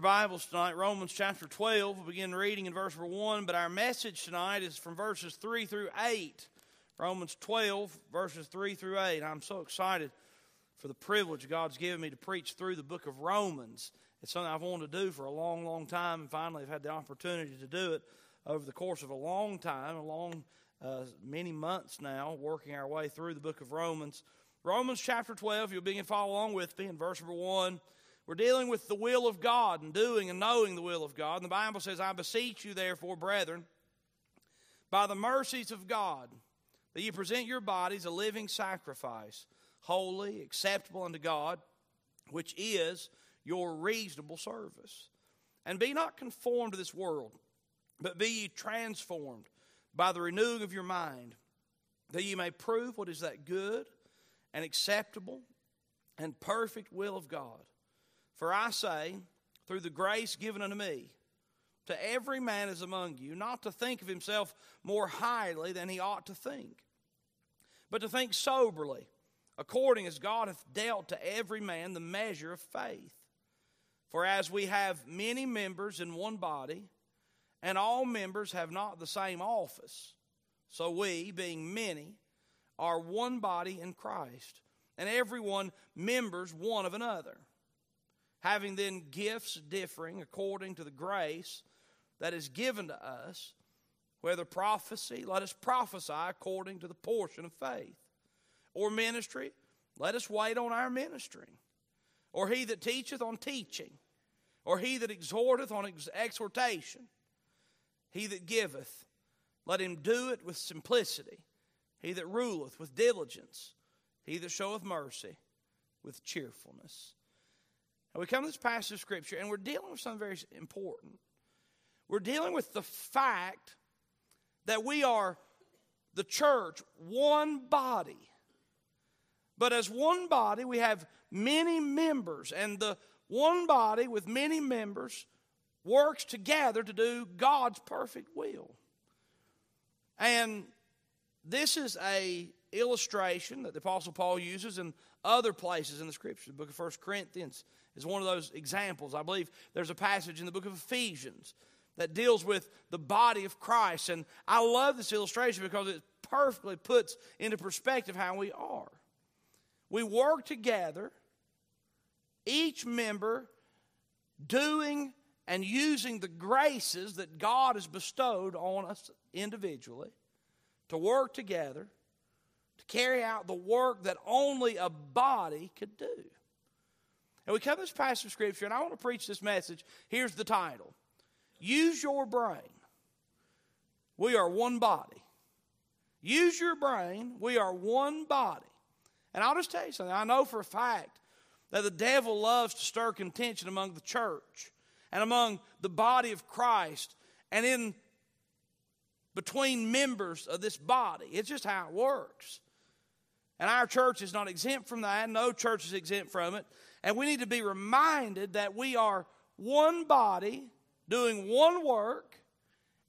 your Bibles tonight, Romans chapter 12. We'll begin reading in verse 1, but our message tonight is from verses 3 through 8. Romans 12, verses 3 through 8. I'm so excited for the privilege God's given me to preach through the book of Romans. It's something I've wanted to do for a long, long time, and finally I've had the opportunity to do it over the course of a long time, a long, uh, many months now, working our way through the book of Romans. Romans chapter 12, you'll begin to follow along with me in verse number 1. We're dealing with the will of God and doing and knowing the will of God. And the Bible says, I beseech you, therefore, brethren, by the mercies of God, that you present your bodies a living sacrifice, holy, acceptable unto God, which is your reasonable service. And be not conformed to this world, but be ye transformed by the renewing of your mind, that ye may prove what is that good and acceptable and perfect will of God. For I say, through the grace given unto me, to every man is among you, not to think of himself more highly than he ought to think, but to think soberly, according as God hath dealt to every man the measure of faith. For as we have many members in one body, and all members have not the same office, so we, being many, are one body in Christ, and everyone members one of another having then gifts differing according to the grace that is given to us, whether prophecy, let us prophesy according to the portion of faith, or ministry, let us wait on our ministry, or he that teacheth on teaching, or he that exhorteth on ex- exhortation, he that giveth, let him do it with simplicity, he that ruleth with diligence, he that showeth mercy with cheerfulness. And we come to this passage of Scripture, and we're dealing with something very important. We're dealing with the fact that we are the church, one body. But as one body, we have many members, and the one body with many members works together to do God's perfect will. And this is a illustration that the apostle Paul uses in other places in the scripture. The book of 1 Corinthians is one of those examples. I believe there's a passage in the book of Ephesians that deals with the body of Christ. And I love this illustration because it perfectly puts into perspective how we are. We work together, each member doing and using the graces that God has bestowed on us individually to work together to carry out the work that only a body could do. And we come to this passage of Scripture, and I want to preach this message. Here's the title Use your brain. We are one body. Use your brain. We are one body. And I'll just tell you something. I know for a fact that the devil loves to stir contention among the church and among the body of Christ and in between members of this body. It's just how it works. And our church is not exempt from that. No church is exempt from it. And we need to be reminded that we are one body doing one work,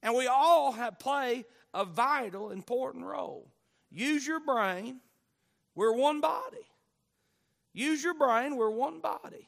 and we all have play a vital, important role. Use your brain. We're one body. Use your brain. We're one body.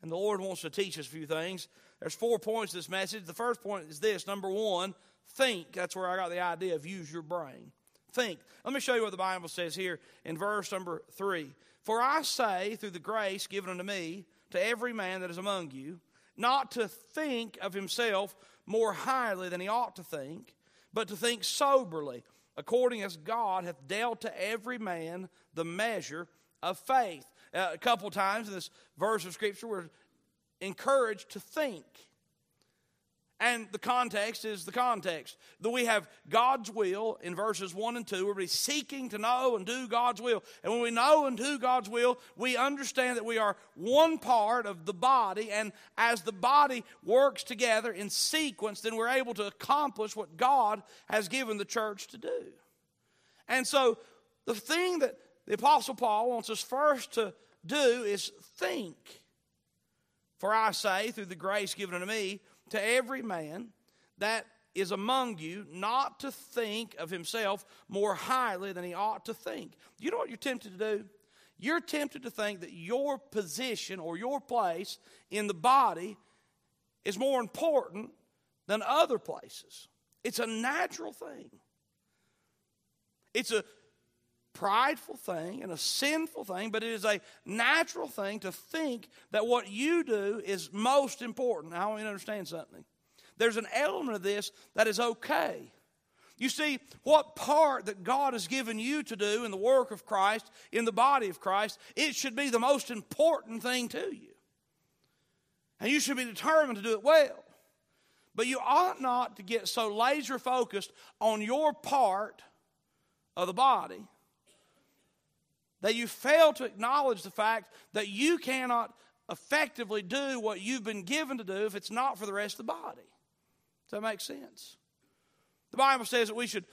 And the Lord wants to teach us a few things. There's four points to this message. The first point is this number one, think. That's where I got the idea of use your brain. Think. Let me show you what the Bible says here in verse number three. For I say, through the grace given unto me, to every man that is among you, not to think of himself more highly than he ought to think, but to think soberly, according as God hath dealt to every man the measure of faith. Uh, a couple times in this verse of Scripture, we're encouraged to think. And the context is the context. That we have God's will in verses 1 and 2. We're seeking to know and do God's will. And when we know and do God's will, we understand that we are one part of the body. And as the body works together in sequence, then we're able to accomplish what God has given the church to do. And so the thing that the Apostle Paul wants us first to do is think. For I say, through the grace given unto me, to every man that is among you not to think of himself more highly than he ought to think. You know what you're tempted to do? You're tempted to think that your position or your place in the body is more important than other places. It's a natural thing. It's a prideful thing and a sinful thing, but it is a natural thing to think that what you do is most important. I want you to understand something. There's an element of this that is okay. You see, what part that God has given you to do in the work of Christ, in the body of Christ, it should be the most important thing to you. And you should be determined to do it well. But you ought not to get so laser focused on your part of the body that you fail to acknowledge the fact that you cannot effectively do what you've been given to do if it's not for the rest of the body. Does that make sense? The Bible says that we should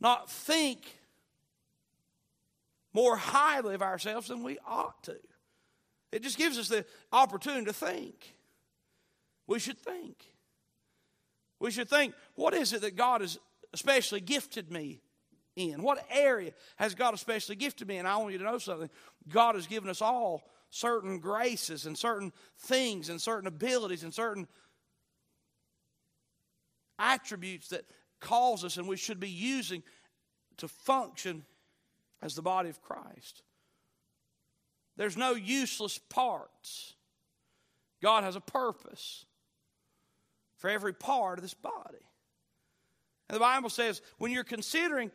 not think more highly of ourselves than we ought to. It just gives us the opportunity to think. We should think. We should think, what is it that God has especially gifted me in? What area has God especially gifted me And I want you to know something. God has given us all certain graces and certain things and certain abilities and certain attributes that cause us and we should be using to function as the body of Christ. There's no useless parts. God has a purpose for every part of this body. And the Bible says when you're considering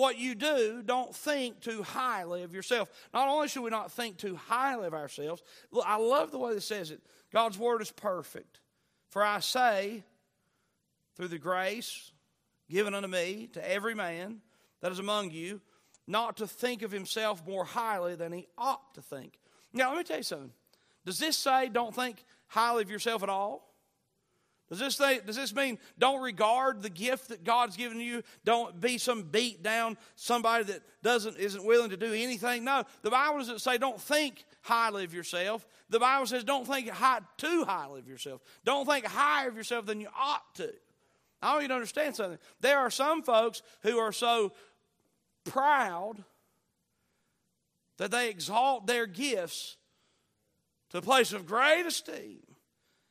what you do, don't think too highly of yourself. Not only should we not think too highly of ourselves, I love the way it says it. God's word is perfect. For I say, through the grace given unto me, to every man that is among you, not to think of himself more highly than he ought to think. Now, let me tell you something. Does this say don't think highly of yourself at all? Does this, say, does this mean don't regard the gift that God's given you? Don't be some beat down somebody that doesn't isn't willing to do anything? No, the Bible doesn't say don't think highly of yourself. The Bible says don't think high, too highly of yourself. Don't think higher of yourself than you ought to. I want you to understand something. There are some folks who are so proud that they exalt their gifts to a place of great esteem.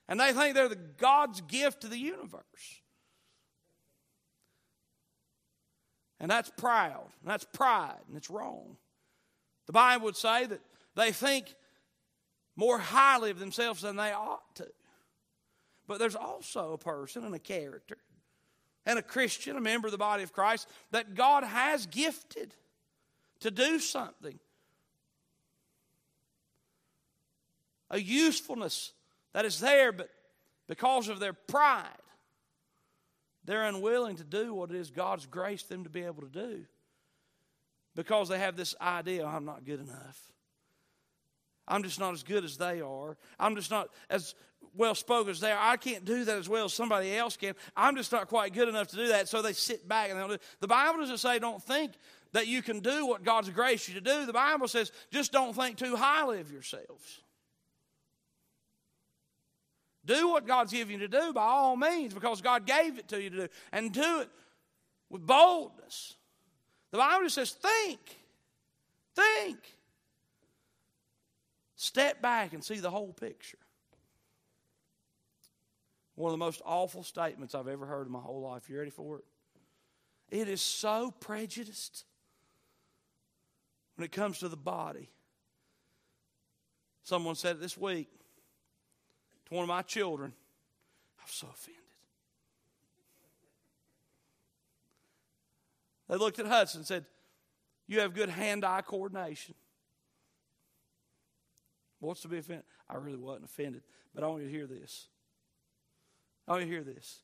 And they think they're the God's gift to the universe. And that's proud. And that's pride. And it's wrong. The Bible would say that they think more highly of themselves than they ought to. But there's also a person and a character and a Christian, a member of the body of Christ, that God has gifted to do something. A usefulness that is there, but because of their pride, they're unwilling to do what it is God's graced them to be able to do because they have this idea I'm not good enough. I'm just not as good as they are. I'm just not as well spoken as they are. I can't do that as well as somebody else can. I'm just not quite good enough to do that. So they sit back and they don't do. The Bible doesn't say don't think that you can do what God's graced you to do. The Bible says just don't think too highly of yourselves. Do what God's given you to do by all means because God gave it to you to do. And do it with boldness. The Bible just says, think. Think. Step back and see the whole picture. One of the most awful statements I've ever heard in my whole life. You ready for it? It is so prejudiced when it comes to the body. Someone said it this week to one of my children. I was so offended. They looked at Hudson and said, You have good hand eye coordination. What's to be offended? I really wasn't offended, but I want you to hear this. I want you to hear this.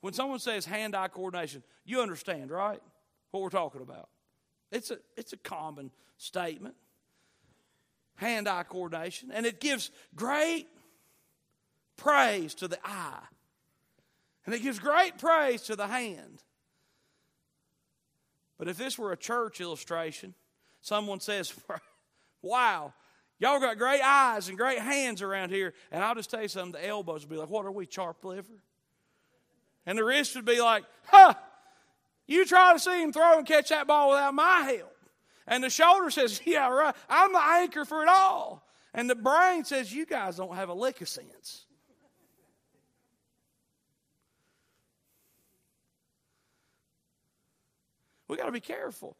When someone says hand eye coordination, you understand, right? What we're talking about. It's a, it's a common statement hand eye coordination, and it gives great praise to the eye, and it gives great praise to the hand. But if this were a church illustration, someone says, Wow, y'all got great eyes and great hands around here. And I'll just tell you something the elbows would be like, What are we, sharp liver? And the wrist would be like, Huh, you try to see him throw and catch that ball without my help. And the shoulder says, Yeah, right. I'm the anchor for it all. And the brain says, You guys don't have a lick of sense. We got to be careful.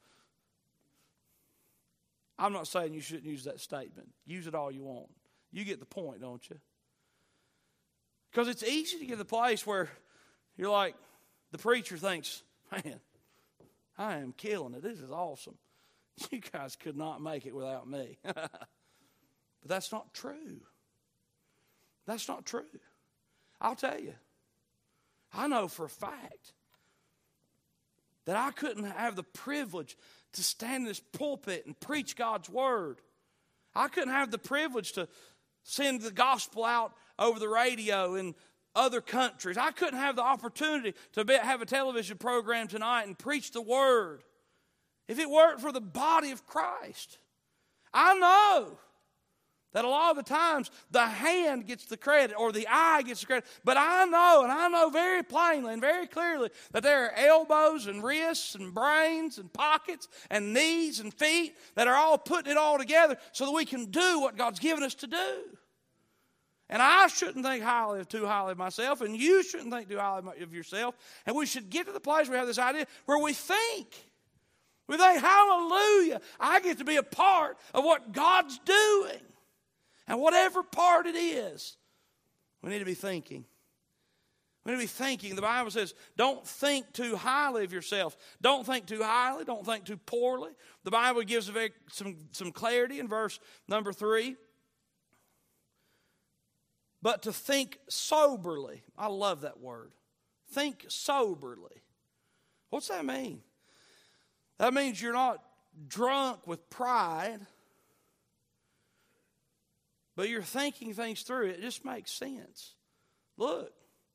I'm not saying you shouldn't use that statement. Use it all you want. You get the point, don't you? Because it's easy to get to the place where you're like, the preacher thinks, man, I am killing it. This is awesome. You guys could not make it without me. but that's not true. That's not true. I'll tell you. I know for a fact that I couldn't have the privilege to stand in this pulpit and preach God's word. I couldn't have the privilege to send the gospel out over the radio in other countries. I couldn't have the opportunity to be, have a television program tonight and preach the word if it weren't for the body of Christ. I know that a lot of the times the hand gets the credit or the eye gets the credit. But I know, and I know very plainly and very clearly that there are elbows and wrists and brains and pockets and knees and feet that are all putting it all together so that we can do what God's given us to do. And I shouldn't think highly of too highly of myself, and you shouldn't think too highly of yourself. And we should get to the place where we have this idea where we think. We think, hallelujah, I get to be a part of what God's doing. And whatever part it is, we need to be thinking. We need to be thinking. The Bible says, don't think too highly of yourself. Don't think too highly. Don't think too poorly. The Bible gives some, some clarity in verse number three. But to think soberly. I love that word. Think soberly. What's that mean? That means you're not drunk with pride but you're thinking things through. It just makes sense. Look,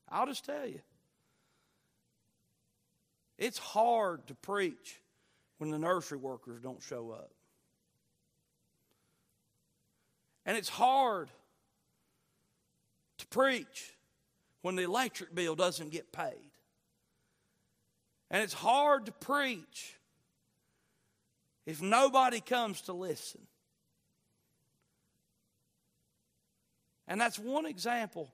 I'll just tell you. It's hard to preach when the nursery workers don't show up. And it's hard to preach when the electric bill doesn't get paid. And it's hard to preach if nobody comes to listen. And that's one example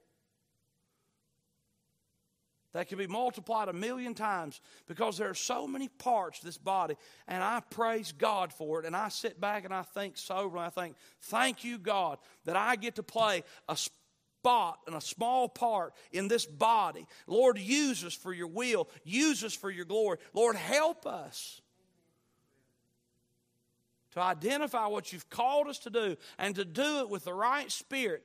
that can be multiplied a million times because there are so many parts to this body. And I praise God for it. And I sit back and I think soberly. I think, thank you, God, that I get to play a spot and a small part in this body. Lord, use us for your will, use us for your glory. Lord, help us to identify what you've called us to do and to do it with the right spirit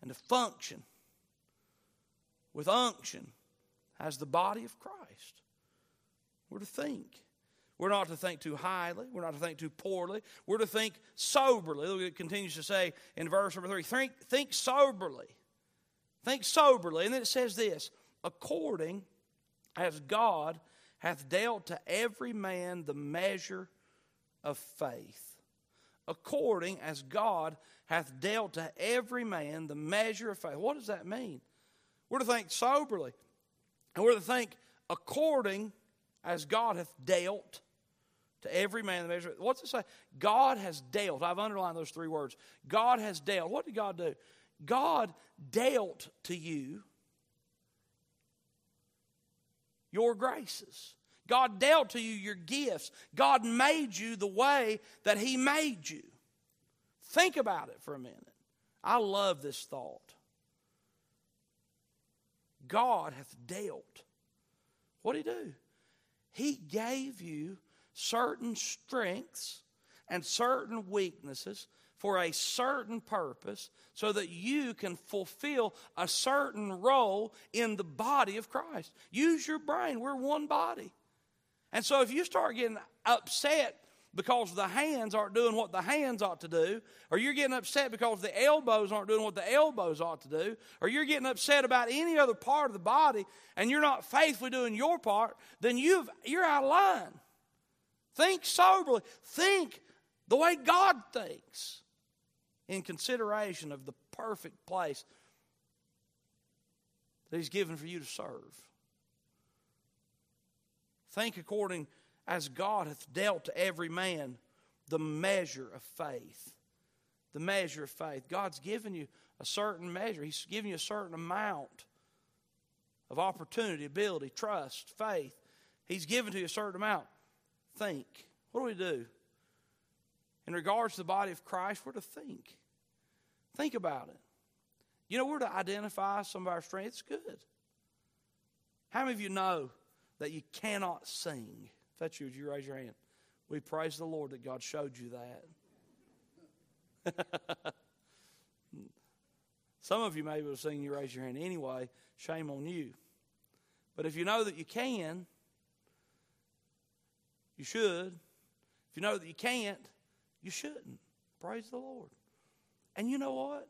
and to function with unction as the body of Christ. We're to think. We're not to think too highly. We're not to think too poorly. We're to think soberly. Look, it continues to say in verse number three think, think soberly. Think soberly. And then it says this according as God hath dealt to every man the measure of faith. According as God hath dealt to every man the measure of faith. What does that mean? We're to think soberly, and we're to think according as God hath dealt to every man the measure. What's it say? God has dealt. I've underlined those three words. God has dealt. What did God do? God dealt to you your graces. God dealt to you your gifts. God made you the way that He made you. Think about it for a minute. I love this thought. God hath dealt. What did He do? He gave you certain strengths and certain weaknesses for a certain purpose so that you can fulfill a certain role in the body of Christ. Use your brain. We're one body. And so if you start getting upset because the hands aren't doing what the hands ought to do, or you're getting upset because the elbows aren't doing what the elbows ought to do, or you're getting upset about any other part of the body and you're not faithfully doing your part, then you've, you're out of line. Think soberly. Think the way God thinks in consideration of the perfect place that He's given for you to serve. Think according as God hath dealt to every man the measure of faith. the measure of faith. God's given you a certain measure, He's given you a certain amount of opportunity, ability, trust, faith. He's given to you a certain amount. Think. What do we do? In regards to the body of Christ, we're to think. Think about it. You know, we're to identify some of our strengths. Good. How many of you know that you cannot sing? If that's you, would you raise your hand? We praise the Lord that God showed you that. Some of you may be able to you raise your hand anyway. Shame on you. But if you know that you can, you should. If you know that you can't, you shouldn't. Praise the Lord. And you know what?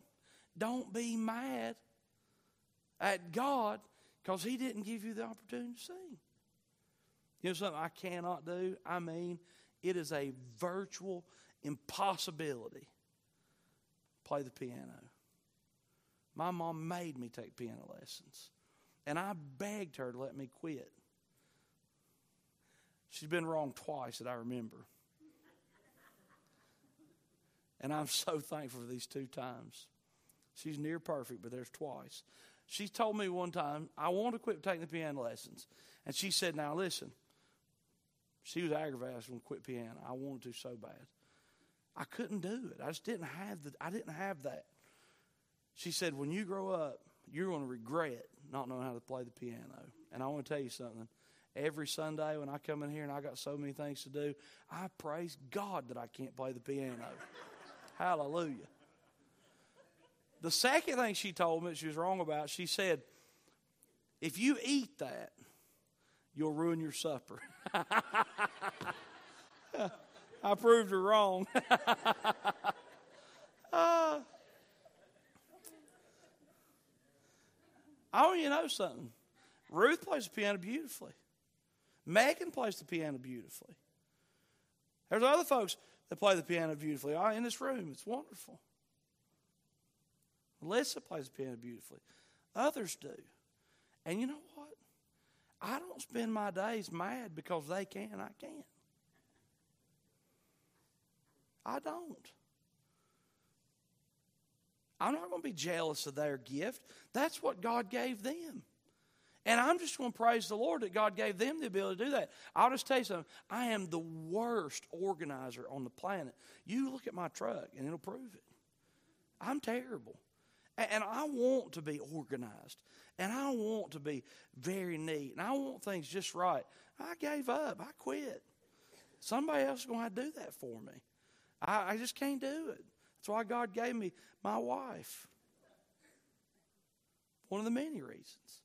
Don't be mad at God because He didn't give you the opportunity to sing. You know something I cannot do? I mean, it is a virtual impossibility. Play the piano. My mom made me take piano lessons, and I begged her to let me quit. She's been wrong twice that I remember. And I'm so thankful for these two times. She's near perfect, but there's twice. She told me one time, I want to quit taking the piano lessons. And she said, Now listen, she was aggravated. I quit piano. I wanted to so bad. I couldn't do it. I just didn't have the, I didn't have that. She said, when you grow up, you're going to regret not knowing how to play the piano. And I want to tell you something. Every Sunday when I come in here and I got so many things to do, I praise God that I can't play the piano. Hallelujah. The second thing she told me she was wrong about, she said, if you eat that, you'll ruin your supper. I proved her wrong. uh, I want you to know something. Ruth plays the piano beautifully. Megan plays the piano beautifully. There's other folks that play the piano beautifully. Oh, in this room, it's wonderful. Melissa plays the piano beautifully. Others do. And you know what? I don't spend my days mad because they can, I can't. I don't. I'm not going to be jealous of their gift. That's what God gave them. And I'm just going to praise the Lord that God gave them the ability to do that. I'll just tell you something. I am the worst organizer on the planet. You look at my truck and it'll prove it. I'm terrible. And I want to be organized. And I want to be very neat. And I want things just right. I gave up. I quit. Somebody else is going to do that for me. I, I just can't do it. That's why God gave me my wife. One of the many reasons.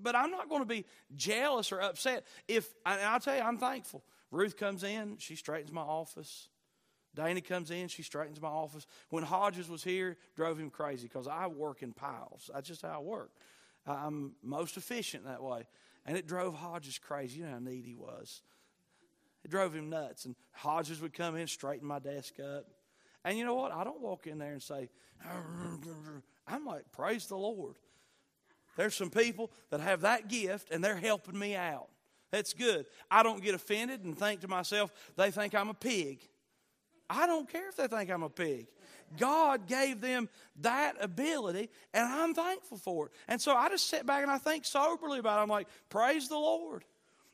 But I'm not going to be jealous or upset if, and I'll tell you, I'm thankful. Ruth comes in, she straightens my office. Dana comes in, she straightens my office. When Hodges was here, drove him crazy because I work in piles. That's just how I work. I'm most efficient that way. And it drove Hodges crazy. You know how neat he was. It drove him nuts. And Hodges would come in, straighten my desk up. And you know what? I don't walk in there and say, I'm like, praise the Lord. There's some people that have that gift and they're helping me out. That's good. I don't get offended and think to myself, they think I'm a pig. I don't care if they think I'm a pig. God gave them that ability, and I'm thankful for it. And so I just sit back and I think soberly about it. I'm like, praise the Lord.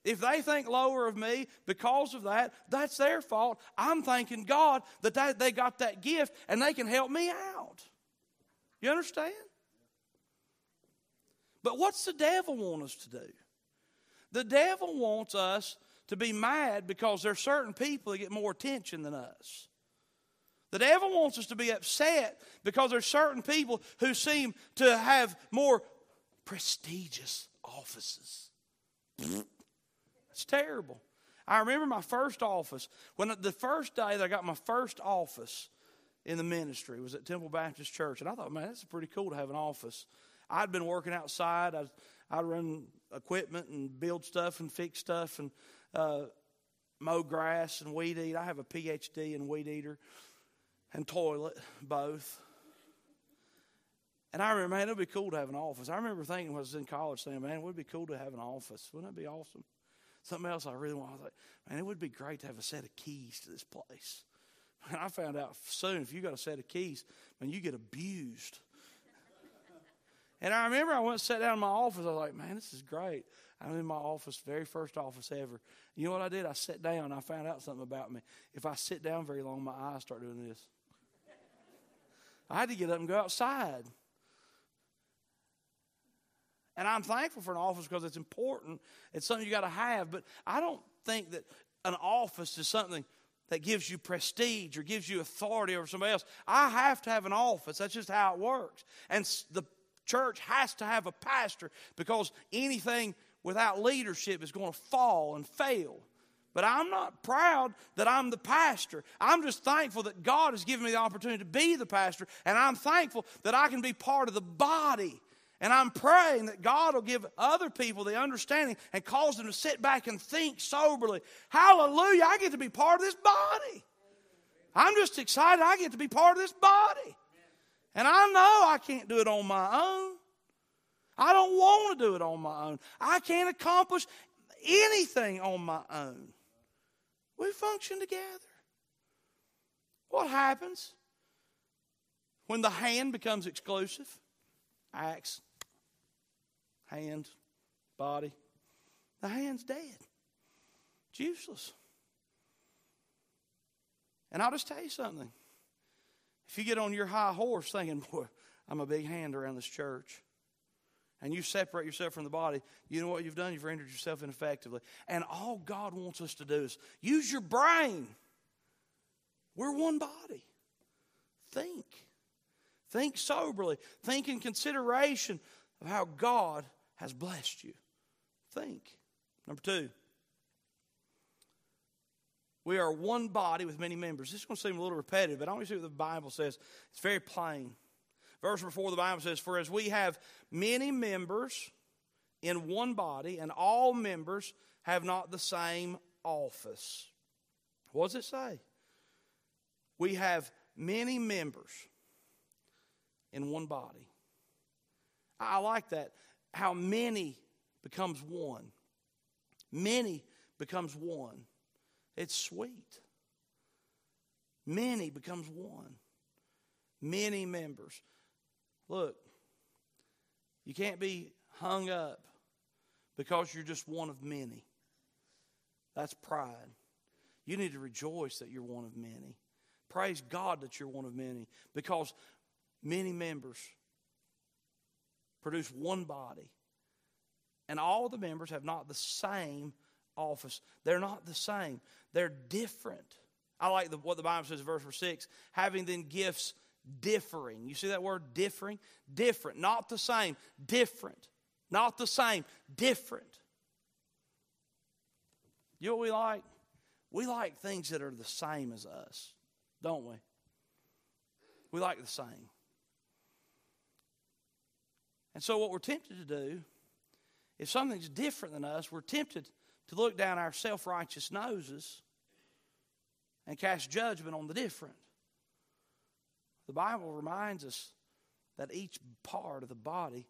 If they think lower of me because of that, that's their fault. I'm thanking God that they, they got that gift and they can help me out. You understand? But what's the devil want us to do? The devil wants us to be mad because there's certain people that get more attention than us. The devil wants us to be upset because there's certain people who seem to have more prestigious offices. It's terrible. I remember my first office. When the first day that I got my first office in the ministry was at Temple Baptist Church, and I thought, man, that's pretty cool to have an office. I'd been working outside. I'd, I'd run equipment and build stuff and fix stuff and uh, mow grass and weed eat. I have a PhD in weed eater and toilet, both. And I remember, man, it would be cool to have an office. I remember thinking when I was in college, saying, man, it would be cool to have an office. Wouldn't that be awesome? Something else I really want. I thought, man, it would be great to have a set of keys to this place. And I found out soon if you got a set of keys, man, you get abused. and I remember I went and sat down in my office. I was like, man, this is great. I'm in my office, very first office ever. You know what I did? I sat down. I found out something about me. If I sit down very long, my eyes start doing this. I had to get up and go outside. And I'm thankful for an office because it's important. It's something you got to have. But I don't think that an office is something that gives you prestige or gives you authority over somebody else. I have to have an office. That's just how it works. And the church has to have a pastor because anything without leadership is going to fall and fail. But I'm not proud that I'm the pastor. I'm just thankful that God has given me the opportunity to be the pastor, and I'm thankful that I can be part of the body. And I'm praying that God will give other people the understanding and cause them to sit back and think soberly. Hallelujah, I get to be part of this body. I'm just excited I get to be part of this body. And I know I can't do it on my own. I don't want to do it on my own. I can't accomplish anything on my own. We function together. What happens when the hand becomes exclusive? Acts, hand, body. The hand's dead. It's useless. And I'll just tell you something. If you get on your high horse thinking, boy, I'm a big hand around this church, and you separate yourself from the body, you know what you've done? You've rendered yourself ineffectively. And all God wants us to do is use your brain. We're one body. Think. Think soberly. Think in consideration of how God has blessed you. Think. Number two, we are one body with many members. This is going to seem a little repetitive, but I want you to see what the Bible says. It's very plain. Verse before the Bible says, For as we have many members in one body, and all members have not the same office. What does it say? We have many members in one body. I like that. How many becomes one. Many becomes one. It's sweet. Many becomes one. Many members. Look, you can't be hung up because you're just one of many. That's pride. You need to rejoice that you're one of many. Praise God that you're one of many because many members produce one body. And all the members have not the same office. They're not the same, they're different. I like the, what the Bible says verse 6 having then gifts differing. You see that word differing? Different. Not the same. Different. Not the same. Different. You know what we like? We like things that are the same as us, don't we? We like the same. And so, what we're tempted to do, if something's different than us, we're tempted to look down our self righteous noses and cast judgment on the different. The Bible reminds us that each part of the body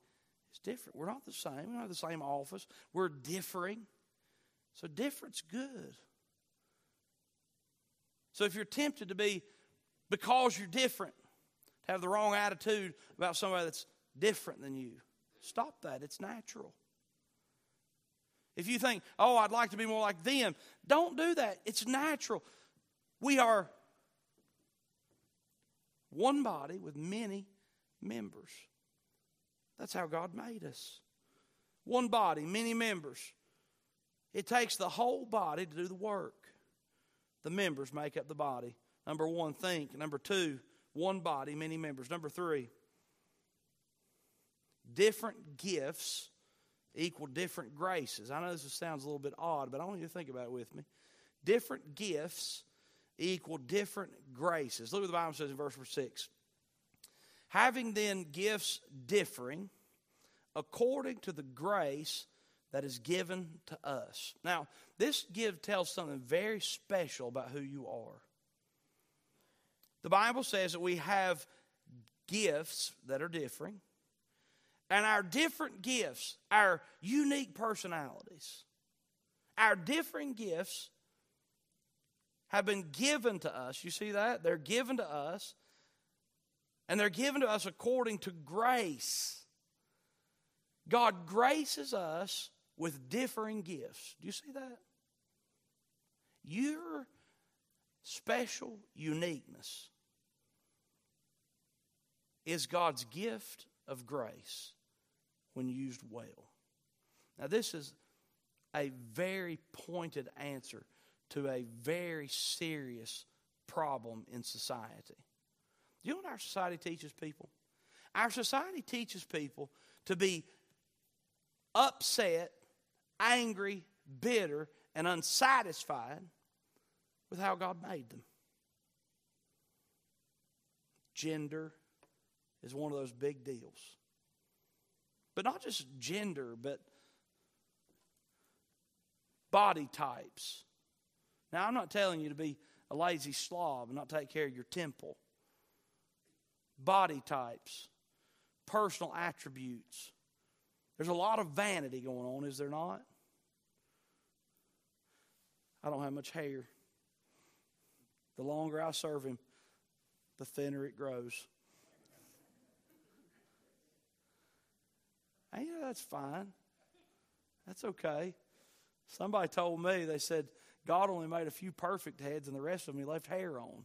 is different. We're not the same. We don't have the same office. We're differing. So different's good. So if you're tempted to be, because you're different, to have the wrong attitude about somebody that's different than you, stop that. It's natural. If you think, oh, I'd like to be more like them, don't do that. It's natural. We are one body with many members. That's how God made us. One body, many members. It takes the whole body to do the work. The members make up the body. Number one, think. Number two, one body, many members. Number three, different gifts equal different graces. I know this sounds a little bit odd, but I want you to think about it with me. Different gifts equal different graces. Look what the Bible says in verse 6. Having then gifts differing according to the grace that is given to us. Now, this give tells something very special about who you are. The Bible says that we have gifts that are differing, and our different gifts, our unique personalities, our differing gifts have been given to us. You see that? They're given to us. And they're given to us according to grace. God graces us with differing gifts. Do you see that? Your special uniqueness is God's gift of grace when used well. Now, this is a very pointed answer to a very serious problem in society. Do you know what our society teaches people? Our society teaches people to be upset, angry, bitter, and unsatisfied with how God made them. Gender is one of those big deals. But not just gender, but body types. Now, I'm not telling you to be a lazy slob and not take care of your temple. Body types, personal attributes. There's a lot of vanity going on, is there not? I don't have much hair. The longer I serve him, the thinner it grows. Yeah, that's fine. That's okay. Somebody told me, they said, God only made a few perfect heads and the rest of them he left hair on.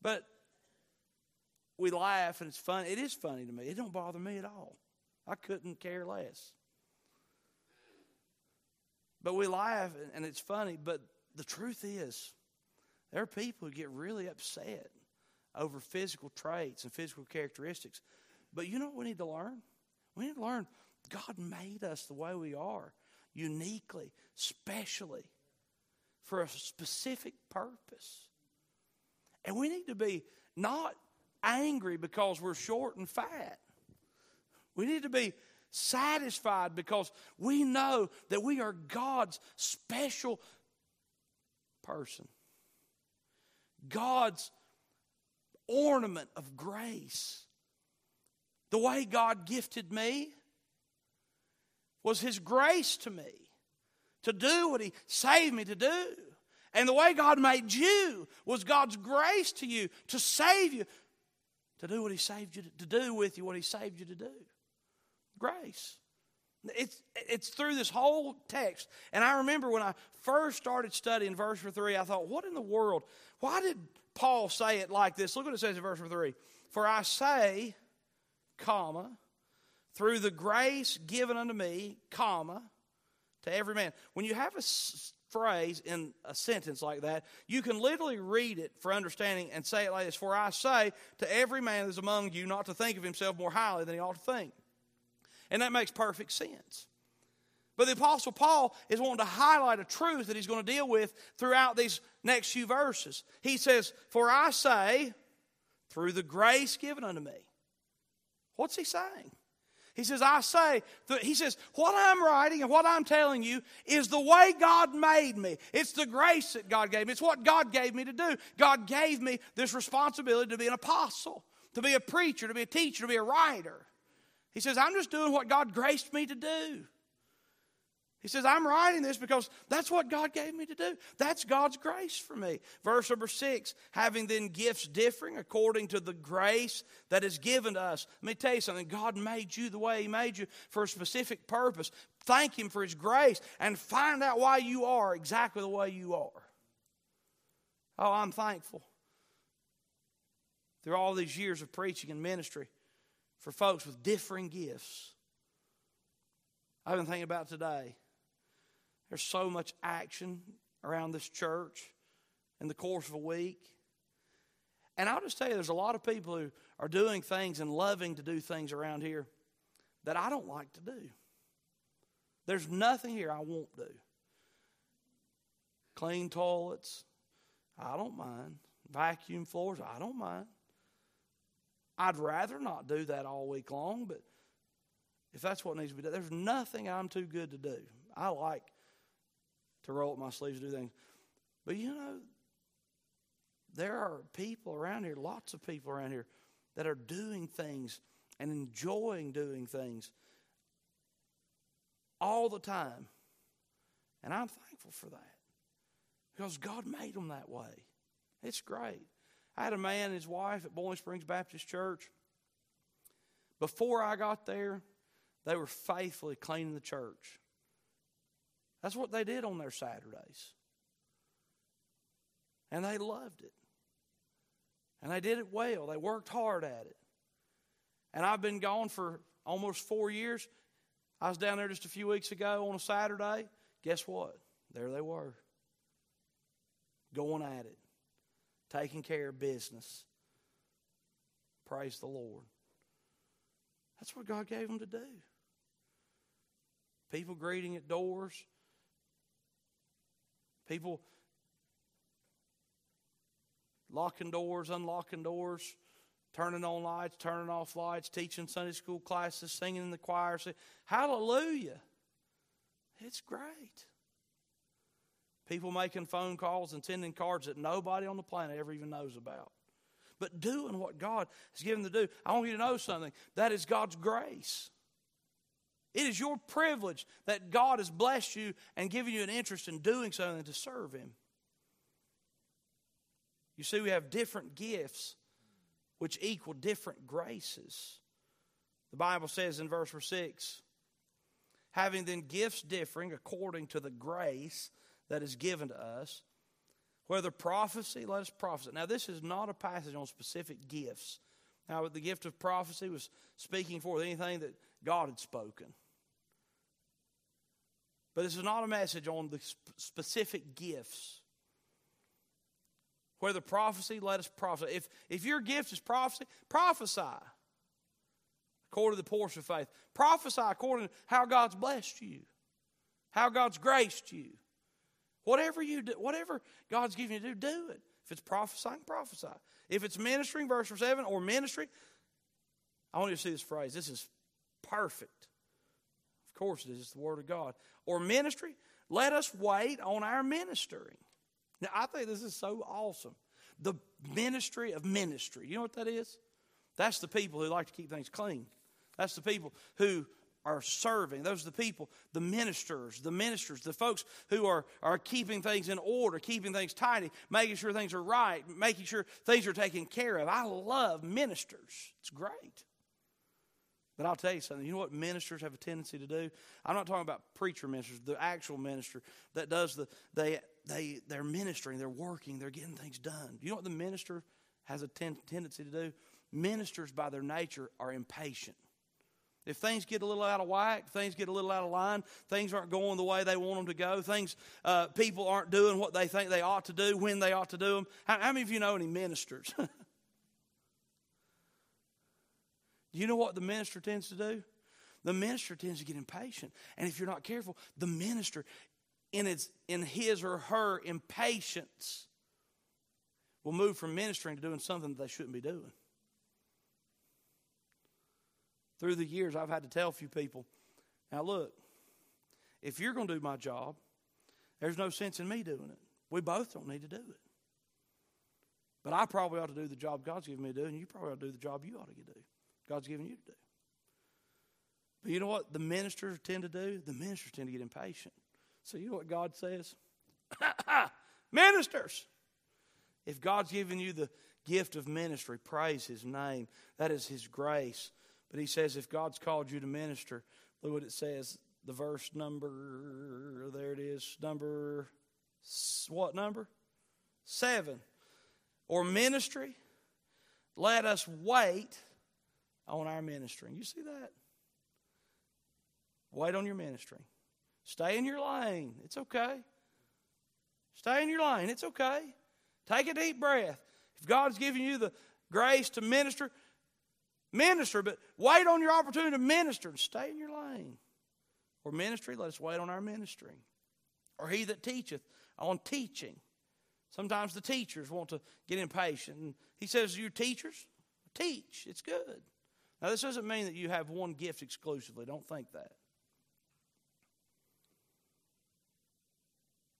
But we laugh and it's fun. It is funny to me. It don't bother me at all. I couldn't care less. But we laugh and it's funny. But the truth is, there are people who get really upset over physical traits and physical characteristics. But you know what we need to learn? We need to learn God made us the way we are, uniquely, specially, for a specific purpose. And we need to be not angry because we're short and fat. We need to be satisfied because we know that we are God's special person. God's ornament of grace. The way God gifted me was His grace to me to do what He saved me to do. And the way God made you was God's grace to you to save you, to do what He saved you to, do with you, what He saved you to do. Grace. It's, it's through this whole text. And I remember when I first started studying verse 3, I thought, what in the world? Why did Paul say it like this? Look what it says in verse 3. For I say, comma, through the grace given unto me, comma, to every man. When you have a phrase in a sentence like that, you can literally read it for understanding and say it like this For I say to every man that is among you not to think of himself more highly than he ought to think. And that makes perfect sense. But the Apostle Paul is wanting to highlight a truth that he's going to deal with throughout these next few verses. He says, For I say, through the grace given unto me. What's he saying? He says, I say, that, he says, what I'm writing and what I'm telling you is the way God made me. It's the grace that God gave me. It's what God gave me to do. God gave me this responsibility to be an apostle, to be a preacher, to be a teacher, to be a writer. He says, I'm just doing what God graced me to do. He says, I'm writing this because that's what God gave me to do. That's God's grace for me. Verse number six, having then gifts differing according to the grace that is given to us. Let me tell you something. God made you the way He made you for a specific purpose. Thank Him for His grace and find out why you are exactly the way you are. Oh, I'm thankful. Through all these years of preaching and ministry for folks with differing gifts. I've been thinking about today there's so much action around this church in the course of a week. And I'll just tell you, there's a lot of people who are doing things and loving to do things around here that I don't like to do. There's nothing here I won't do. Clean toilets, I don't mind. Vacuum floors, I don't mind. I'd rather not do that all week long, but if that's what needs to be done, there's nothing I'm too good to do. I like to roll up my sleeves and do things. But you know, there are people around here, lots of people around here, that are doing things and enjoying doing things all the time. And I'm thankful for that because God made them that way. It's great. I had a man and his wife at Boiling Springs Baptist Church. Before I got there, they were faithfully cleaning the church. That's what they did on their Saturdays. And they loved it. And they did it well. They worked hard at it. And I've been gone for almost four years. I was down there just a few weeks ago on a Saturday. Guess what? There they were. Going at it, taking care of business. Praise the Lord. That's what God gave them to do. People greeting at doors, people locking doors, unlocking doors, turning on lights, turning off lights, teaching Sunday school classes, singing in the choir. Hallelujah. It's great. People making phone calls and sending cards that nobody on the planet ever even knows about. But doing what God has given to do. I want you to know something. That is God's grace. It is your privilege that God has blessed you and given you an interest in doing something to serve Him. You see, we have different gifts which equal different graces. The Bible says in verse 6 having then gifts differing according to the grace that is given to us, whether prophecy, let us prophesy. Now, this is not a passage on specific gifts. Now, the gift of prophecy was speaking forth anything that God had spoken. But this is not a message on the specific gifts. Whether prophecy, let us prophesy. If, if your gift is prophecy, prophesy according to the portion of faith. Prophesy according to how God's blessed you, how God's graced you. Whatever you do, whatever God's given you to do, do it. If it's prophesying, prophesy. If it's ministering, verse 7, or ministry, I want you to see this phrase. This is perfect. Of course it is. The Word of God. Or ministry, let us wait on our ministering. Now, I think this is so awesome. The ministry of ministry. You know what that is? That's the people who like to keep things clean. That's the people who are serving. Those are the people, the ministers, the ministers, the folks who are, are keeping things in order, keeping things tidy, making sure things are right, making sure things are taken care of. I love ministers. It's great. But I'll tell you something. You know what ministers have a tendency to do? I'm not talking about preacher ministers, the actual minister that does the they they they're ministering, they're working, they're getting things done. You know what the minister has a ten, tendency to do? Ministers by their nature are impatient. If things get a little out of whack, things get a little out of line, things aren't going the way they want them to go, things uh, people aren't doing what they think they ought to do when they ought to do them. How, how many of you know any ministers? do you know what the minister tends to do? The minister tends to get impatient, and if you're not careful, the minister, in its in his or her impatience, will move from ministering to doing something that they shouldn't be doing through the years, I've had to tell a few people, now look, if you're going to do my job, there's no sense in me doing it. We both don't need to do it. But I probably ought to do the job God's given me to do, and you probably ought to do the job you ought to do. God's given you to do. But you know what the ministers tend to do? The ministers tend to get impatient. So you know what God says? ministers! If God's given you the gift of ministry, praise His name. That is His grace. But he says, if God's called you to minister, look what it says. The verse number, there it is, number, what number? Seven. Or ministry, let us wait on our ministering. You see that? Wait on your ministering. Stay in your lane. It's okay. Stay in your lane. It's okay. Take a deep breath. If God's giving you the grace to minister, Minister, but wait on your opportunity to minister and stay in your lane. Or ministry, let us wait on our ministering. Or he that teacheth on teaching. Sometimes the teachers want to get impatient. And he says, You teachers, teach. It's good. Now, this doesn't mean that you have one gift exclusively. Don't think that.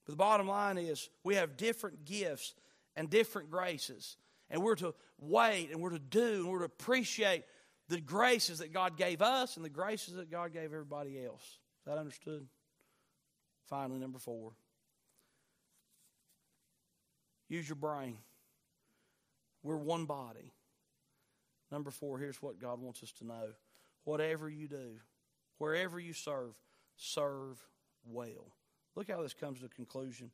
But the bottom line is we have different gifts and different graces and we're to wait and we're to do and we're to appreciate the graces that God gave us and the graces that God gave everybody else. Is that understood? Finally, number four, use your brain. We're one body. Number four, here's what God wants us to know. Whatever you do, wherever you serve, serve well. Look how this comes to a conclusion.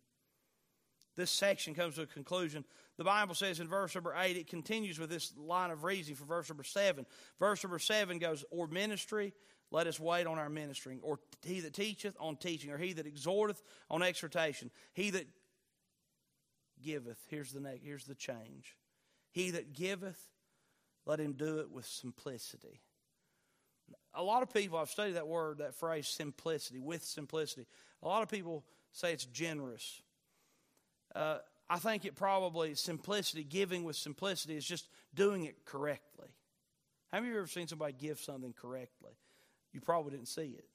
This section comes to a conclusion. The Bible says in verse number 8, it continues with this line of reasoning for verse number 7. Verse number 7 goes, Or ministry, let us wait on our ministering. Or he that teacheth on teaching. Or he that exhorteth on exhortation. He that giveth, here's the, next, here's the change. He that giveth, let him do it with simplicity. A lot of people, I've studied that word, that phrase, simplicity, with simplicity. A lot of people say it's generous. Uh, I think it probably, simplicity, giving with simplicity, is just doing it correctly. Have you ever seen somebody give something correctly? You probably didn't see it.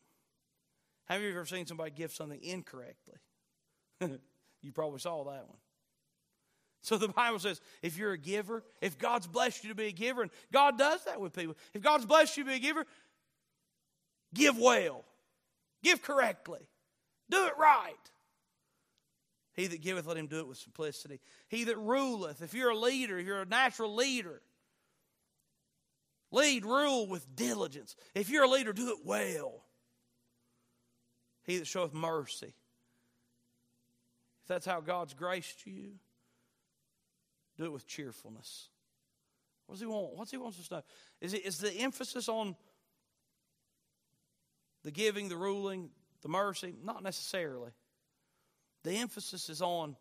Have you ever seen somebody give something incorrectly? you probably saw that one. So the Bible says if you're a giver, if God's blessed you to be a giver, and God does that with people, if God's blessed you to be a giver, give well, give correctly, do it right. He that giveth, let him do it with simplicity. He that ruleth, if you're a leader, if you're a natural leader, lead, rule with diligence. If you're a leader, do it well. He that showeth mercy. If that's how God's graced you, do it with cheerfulness. What does he want? What's he wants us to know? Is, it, is the emphasis on the giving, the ruling, the mercy? Not necessarily. The emphasis is on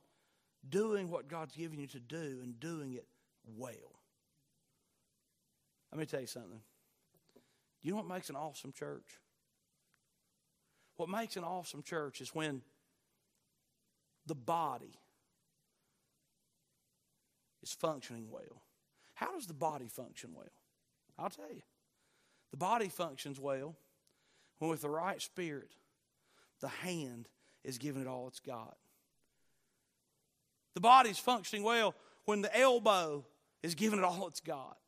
doing what God's given you to do and doing it well. Let me tell you something. You know what makes an awesome church? What makes an awesome church is when the body is functioning well. How does the body function well? I'll tell you. The body functions well when, with the right spirit, the hand is giving it all it's got. The body's functioning well when the elbow is giving it all it's got.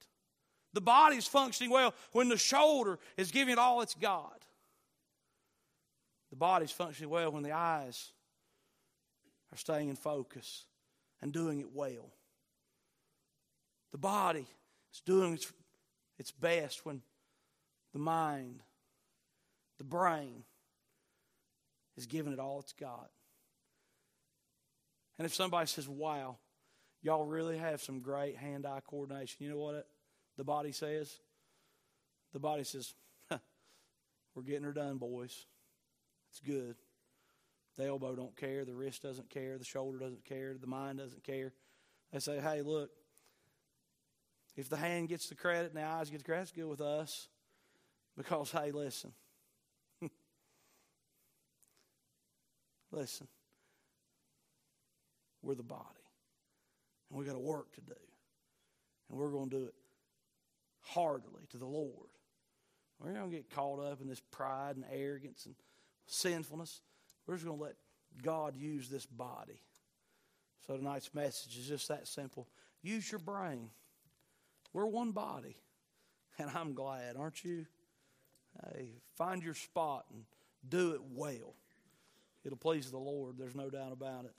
The body's functioning well when the shoulder is giving it all it's got. The body's functioning well when the eyes are staying in focus and doing it well. The body is doing its, its best when the mind, the brain, is giving it all it's got. And if somebody says, wow, y'all really have some great hand eye coordination, you know what it, the body says? The body says, we're getting her done, boys. It's good. The elbow don't care, the wrist doesn't care, the shoulder doesn't care, the mind doesn't care. They say, hey, look, if the hand gets the credit and the eyes get the credit, it's good with us. Because, hey, listen. listen. We're the body. And we've got a work to do. And we're going to do it heartily to the Lord. We're going to get caught up in this pride and arrogance and sinfulness. We're just going to let God use this body. So tonight's message is just that simple. Use your brain. We're one body. And I'm glad, aren't you? Hey, find your spot and do it well. It'll please the Lord. There's no doubt about it.